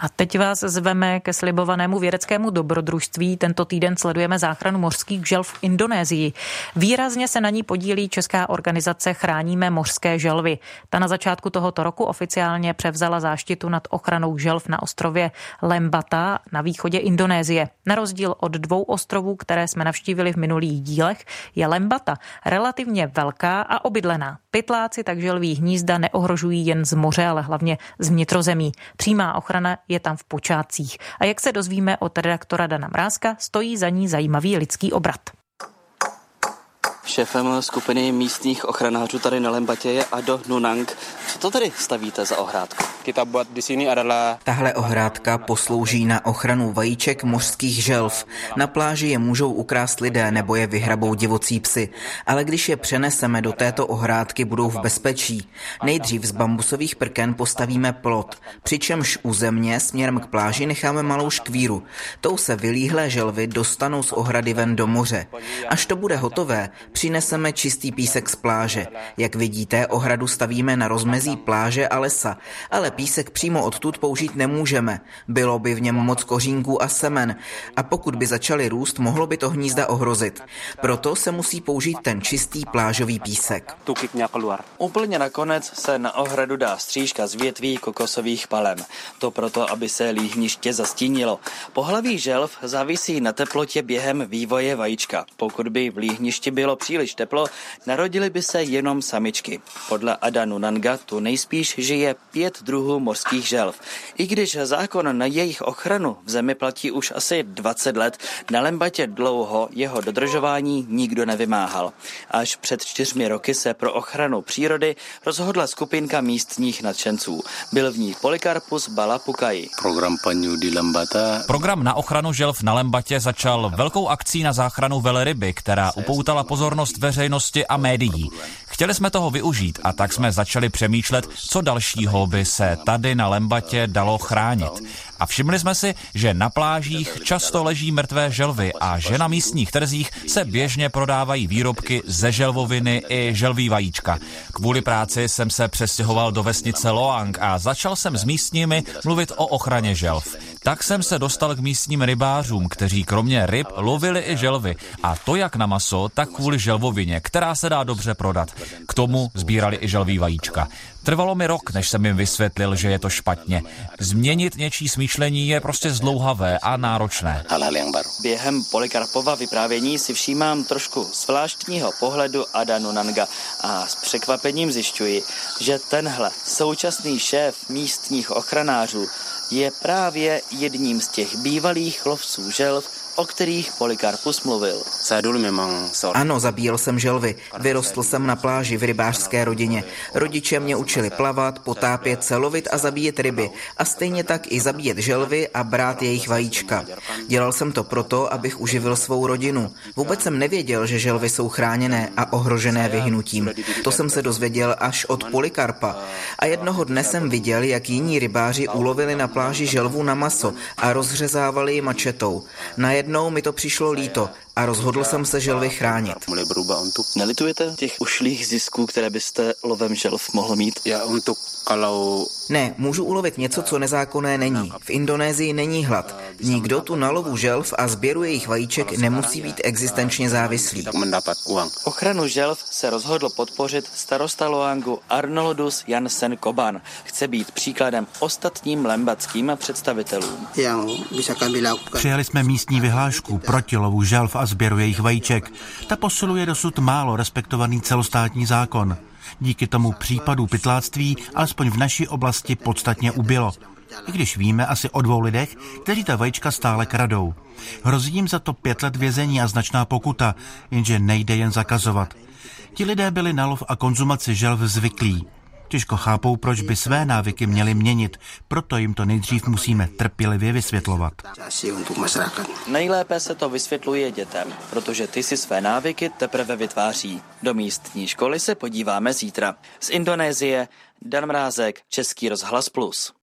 A teď vás zveme ke slibovanému vědeckému dobrodružství. Tento týden sledujeme záchranu mořských želv v Indonésii. Výrazně se na ní podílí česká organizace Chráníme mořské želvy. Ta na začátku tohoto roku oficiálně převzala záštitu nad ochranou želv na ostrově Lembata na východě Indonésie. Na rozdíl od dvou ostrovů, které jsme navštívili v minulých dílech, je Lembata relativně velká a obydlená. Pytláci tak želví hnízda neohrožují jen z moře, ale hlavně z vnitrozemí. Přímá ochrana je tam v počátcích. A jak se dozvíme od redaktora Dana Mrázka, stojí za ní zajímavý lidský obrat. Šéfem skupiny místních ochranářů tady na Lembatě je Ado Nunang. Co to tady stavíte za ohrádku? Kita buat di sini adalah Tahle ohrádka poslouží na ochranu vajíček mořských želv. Na pláži je můžou ukrást lidé nebo je vyhrabou divocí psy, ale když je přeneseme do této ohrádky, budou v bezpečí. Nejdřív z bambusových prken postavíme plot, přičemž u země směrem k pláži necháme malou škvíru. Tou se vylíhlé želvy dostanou z ohrady ven do moře. Až to bude hotové, přineseme čistý písek z pláže. Jak vidíte, ohradu stavíme na rozmezí pláže a lesa, ale písek přímo odtud použít nemůžeme. Bylo by v něm moc kořínků a semen a pokud by začaly růst, mohlo by to hnízda ohrozit. Proto se musí použít ten čistý plážový písek. Úplně nakonec se na ohradu dá střížka z větví kokosových palem. To proto, aby se líhniště zastínilo. Pohlaví želv závisí na teplotě během vývoje vajíčka. Pokud by v líhništi bylo příliš teplo, narodily by se jenom samičky. Podle Adanu Nanga tu nejspíš žije pět druhů mořských želv. I když zákon na jejich ochranu v zemi platí už asi 20 let, na Lembatě dlouho jeho dodržování nikdo nevymáhal. Až před čtyřmi roky se pro ochranu přírody rozhodla skupinka místních nadšenců. Byl v ní Polikarpus Balapukai. program Penyu di Lembata Program na ochranu želv na Lembatě začal velkou akcí na záchranu velryby, která upoutala pozornost veřejnosti a médií. Chtěli jsme toho využít a tak jsme začali přemýšlet, co dalšího by se tady na Lembatě dalo chránit. A všimli jsme si, že na plážích často leží mrtvé želvy a že na místních trzích se běžně prodávají výrobky ze želvoviny i želví vajíčka. Kvůli práci jsem se přestěhoval do vesnice Loang a začal jsem s místními mluvit o ochraně želv. Tak jsem se dostal k místním rybářům, kteří kromě ryb lovili i želvy. A to jak na maso, tak kvůli želvovině, která se dá dobře prodat. K tomu sbírali i želví vajíčka. Trvalo mi rok, než jsem jim vysvětlil, že je to špatně. Změnit něčí smýšlení je prostě zdlouhavé a náročné. Během Polikarpova vyprávění si všímám trošku zvláštního pohledu Adanu Nanga a s překvapením zjišťuji, že tenhle současný šéf místních ochranářů je právě jedním z těch bývalých lovců želv, o kterých Polikarpus mluvil. Ano, zabíjel jsem želvy. Vyrostl jsem na pláži v rybářské rodině. Rodiče mě učili plavat, potápět se, lovit a zabíjet ryby. A stejně tak i zabíjet želvy a brát jejich vajíčka. Dělal jsem to proto, abych uživil svou rodinu. Vůbec jsem nevěděl, že želvy jsou chráněné a ohrožené vyhnutím. To jsem se dozvěděl až od Polikarpa. A jednoho dne jsem viděl, jak jiní rybáři ulovili na pláži želvu na maso a rozřezávali ji mačetou. Najednou mi to přišlo líto a rozhodl jsem se želvy chránit. Nelitujete těch ušlých zisků, které byste lovem želv mohl mít? Ne, můžu ulovit něco, co nezákonné není. V Indonésii není hlad. Nikdo tu na lovu želv a sběru jejich vajíček nemusí být existenčně závislý. Ochranu želv se rozhodl podpořit starosta Loangu Arnoldus Jansen Koban. Chce být příkladem ostatním lembatským představitelům. Přijali jsme místní vyhlášku proti lovu želv a sběru jejich vajíček. Ta posiluje dosud málo respektovaný celostátní zákon. Díky tomu případů pytláctví alespoň v naší oblasti podstatně ubylo. I když víme asi o dvou lidech, kteří ta vajíčka stále kradou. Hrozí jim za to pět let vězení a značná pokuta, jenže nejde jen zakazovat. Ti lidé byli na lov a konzumaci želv zvyklí. Těžko chápou, proč by své návyky měli měnit, proto jim to nejdřív musíme trpělivě vysvětlovat. Nejlépe se to vysvětluje dětem, protože ty si své návyky teprve vytváří. Do místní školy se podíváme zítra. Z Indonésie Dan Mrázek, Český rozhlas Plus.